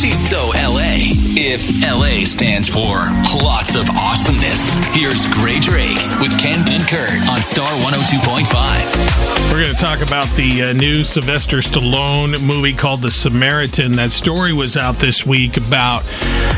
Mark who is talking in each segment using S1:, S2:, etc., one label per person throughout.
S1: She's so LA. If LA stands for lots of awesomeness, here's Grae Drake with Ken and Kurt on Star 102.5.
S2: We're going to talk about the uh, new Sylvester Stallone movie called The Samaritan. That story was out this week about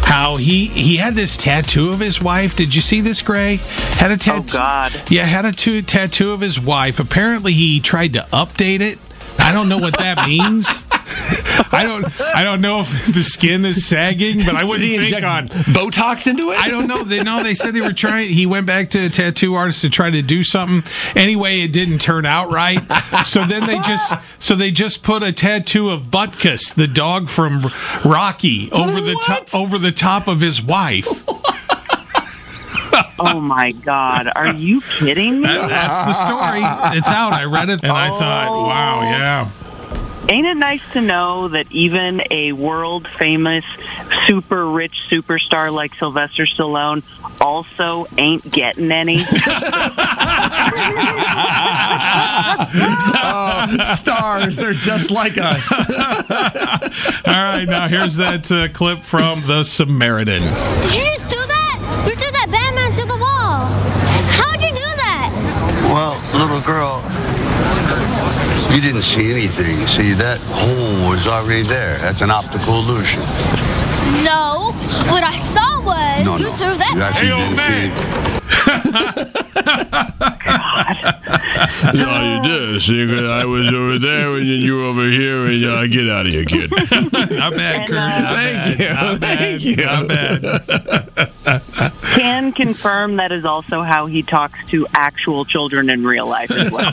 S2: how he he had this tattoo of his wife. Did you see this, Grae? Had a tattoo.
S3: Oh God!
S2: Yeah, had a t- tattoo of his wife. Apparently, he tried to update it. I don't know what that means. I don't. I don't know if the skin is sagging, but I wouldn't think
S4: inject
S2: on.
S4: Botox into it?
S2: I don't know. They know they said they were trying. He went back to a tattoo artist to try to do something. Anyway, it didn't turn out right. So then they just so they just put a tattoo of Butkus, the dog from Rocky, over the top over the top of his wife.
S3: Oh my God! Are you kidding me?
S2: That- that's the story. It's out. I read it oh. and I thought, wow, yeah.
S3: Ain't it nice to know that even a world famous, super rich superstar like Sylvester Stallone also ain't getting any?
S4: Oh, stars, they're just like us.
S2: All right, now here's that uh, clip from The Samaritan.
S5: Did you just do that? You threw that Batman through the wall. How'd you do that?
S6: Well, little girl, you didn't see anything. See, that hole was already there. That's an optical illusion.
S5: No. What I saw was
S6: No,
S5: you
S6: no.
S5: threw that.
S6: You actually
S2: Hey, old
S6: didn't see it.
S7: No, you did. See, I was over there and then you were over here, and uh, get out of here, kid.
S2: Not bad, Kurt. Not
S4: Thank
S2: bad.
S4: you.
S2: Not bad.
S4: Thank you.
S2: Not bad.
S3: Confirm that is also how he talks to actual children in real life as well.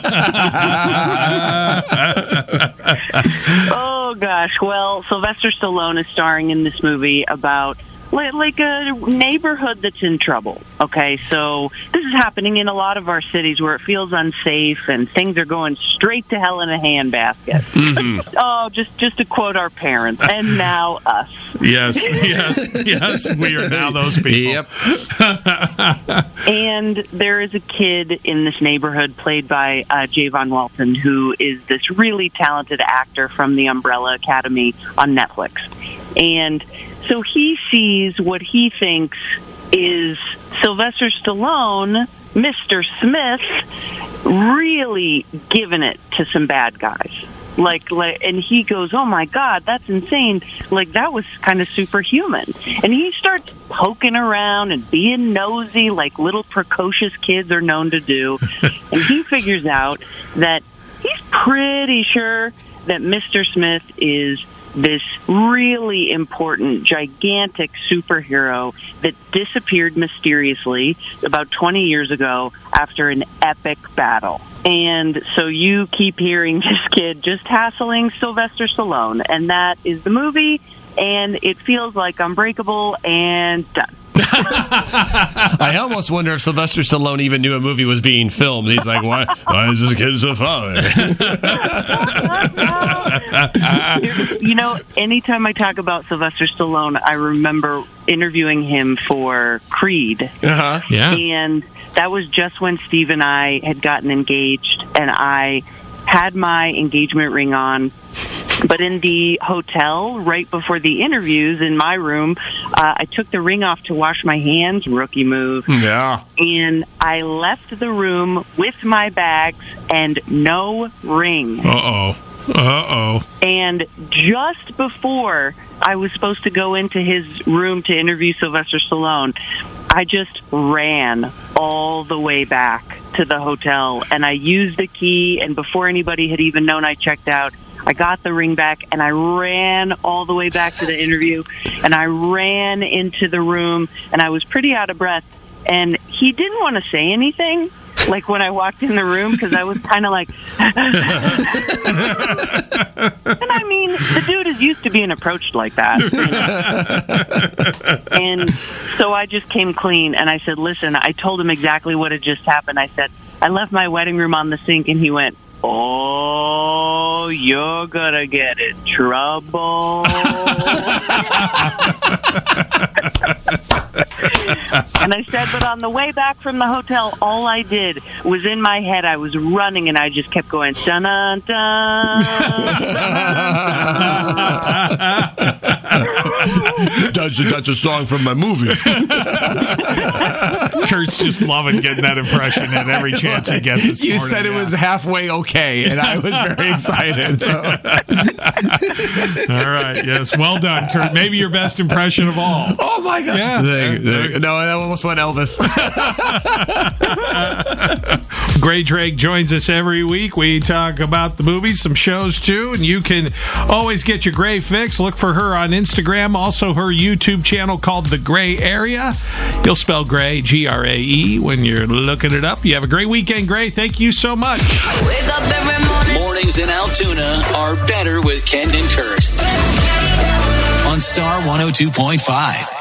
S3: oh gosh! Well, Sylvester Stallone is starring in this movie about like a neighborhood that's in trouble. Okay, so this is happening in a lot of our cities where it feels unsafe and things are going straight to hell in a handbasket. oh, just just to quote our parents, and now us.
S2: Yes, yes, yes. We are now those people.
S4: Yep.
S3: And there is a kid in this neighborhood played by uh, Javon Walton, who is this really talented actor from the Umbrella Academy on Netflix. And so he sees what he thinks is Sylvester Stallone, Mr. Smith, really giving it to some bad guys. Like, like, and he goes, "Oh my God, that's insane! Like that was kind of superhuman." And he starts poking around and being nosy, like little precocious kids are known to do. and he figures out that he's pretty sure that Mr. Smith is this really important, gigantic superhero that disappeared mysteriously about 20 years ago after an epic battle. And so you keep hearing this kid just hassling Sylvester Stallone, and that is the movie, and it feels like Unbreakable and done.
S4: I almost wonder if Sylvester Stallone even knew a movie was being filmed. He's like, why, why is this kid so funny?
S3: you know, anytime I talk about Sylvester Stallone, I remember interviewing him for Creed.
S4: Uh-huh.
S2: Yeah.
S3: And that was just when Steve and I had gotten engaged, and I had my engagement ring on. But in the hotel, right before the interviews in my room, uh, I took the ring off to wash my hands. Rookie move.
S4: Yeah.
S3: And I left the room with my bags and no ring.
S2: Uh oh. Uh oh.
S3: And just before I was supposed to go into his room to interview Sylvester Stallone, I just ran all the way back to the hotel and I used the key. And before anybody had even known I checked out, I got the ring back and I ran all the way back to the interview and I ran into the room and I was pretty out of breath. And he didn't want to say anything. Like when I walked in the room, because I was kind of like, and I mean, the dude is used to being approached like that. you know? and so I just came clean and I said, listen, I told him exactly what had just happened. I said, I left my wedding room on the sink. And he went, Oh, you're to get in trouble. and I said, but on the way back from the hotel, all I did was in my head, I was running and I just kept going, dun dun dun.
S7: that's, a, that's a song from my movie.
S2: Kurt's just loving getting that impression at every chance he gets. This
S4: You
S2: morning,
S4: said it
S2: yeah.
S4: was halfway okay, and I was very excited. So.
S2: All right. Yes. Well done, Kurt. Maybe your best impression of all.
S4: Oh my god!
S2: Yeah.
S4: There- there-
S2: There-
S4: no, I almost went Elvis.
S2: Grae Drake joins us every week. We talk about the movies, some shows too, and you can always get your Grae fix. Look for her on Instagram, also her YouTube channel called The Gray Area. You'll spell Grae G R A E when you're looking it up. You have a great weekend, Grae. Thank you so much.
S8: Wake up every morning.
S1: Mornings in Altoona are better with Ken and Kurt on Star 102.5.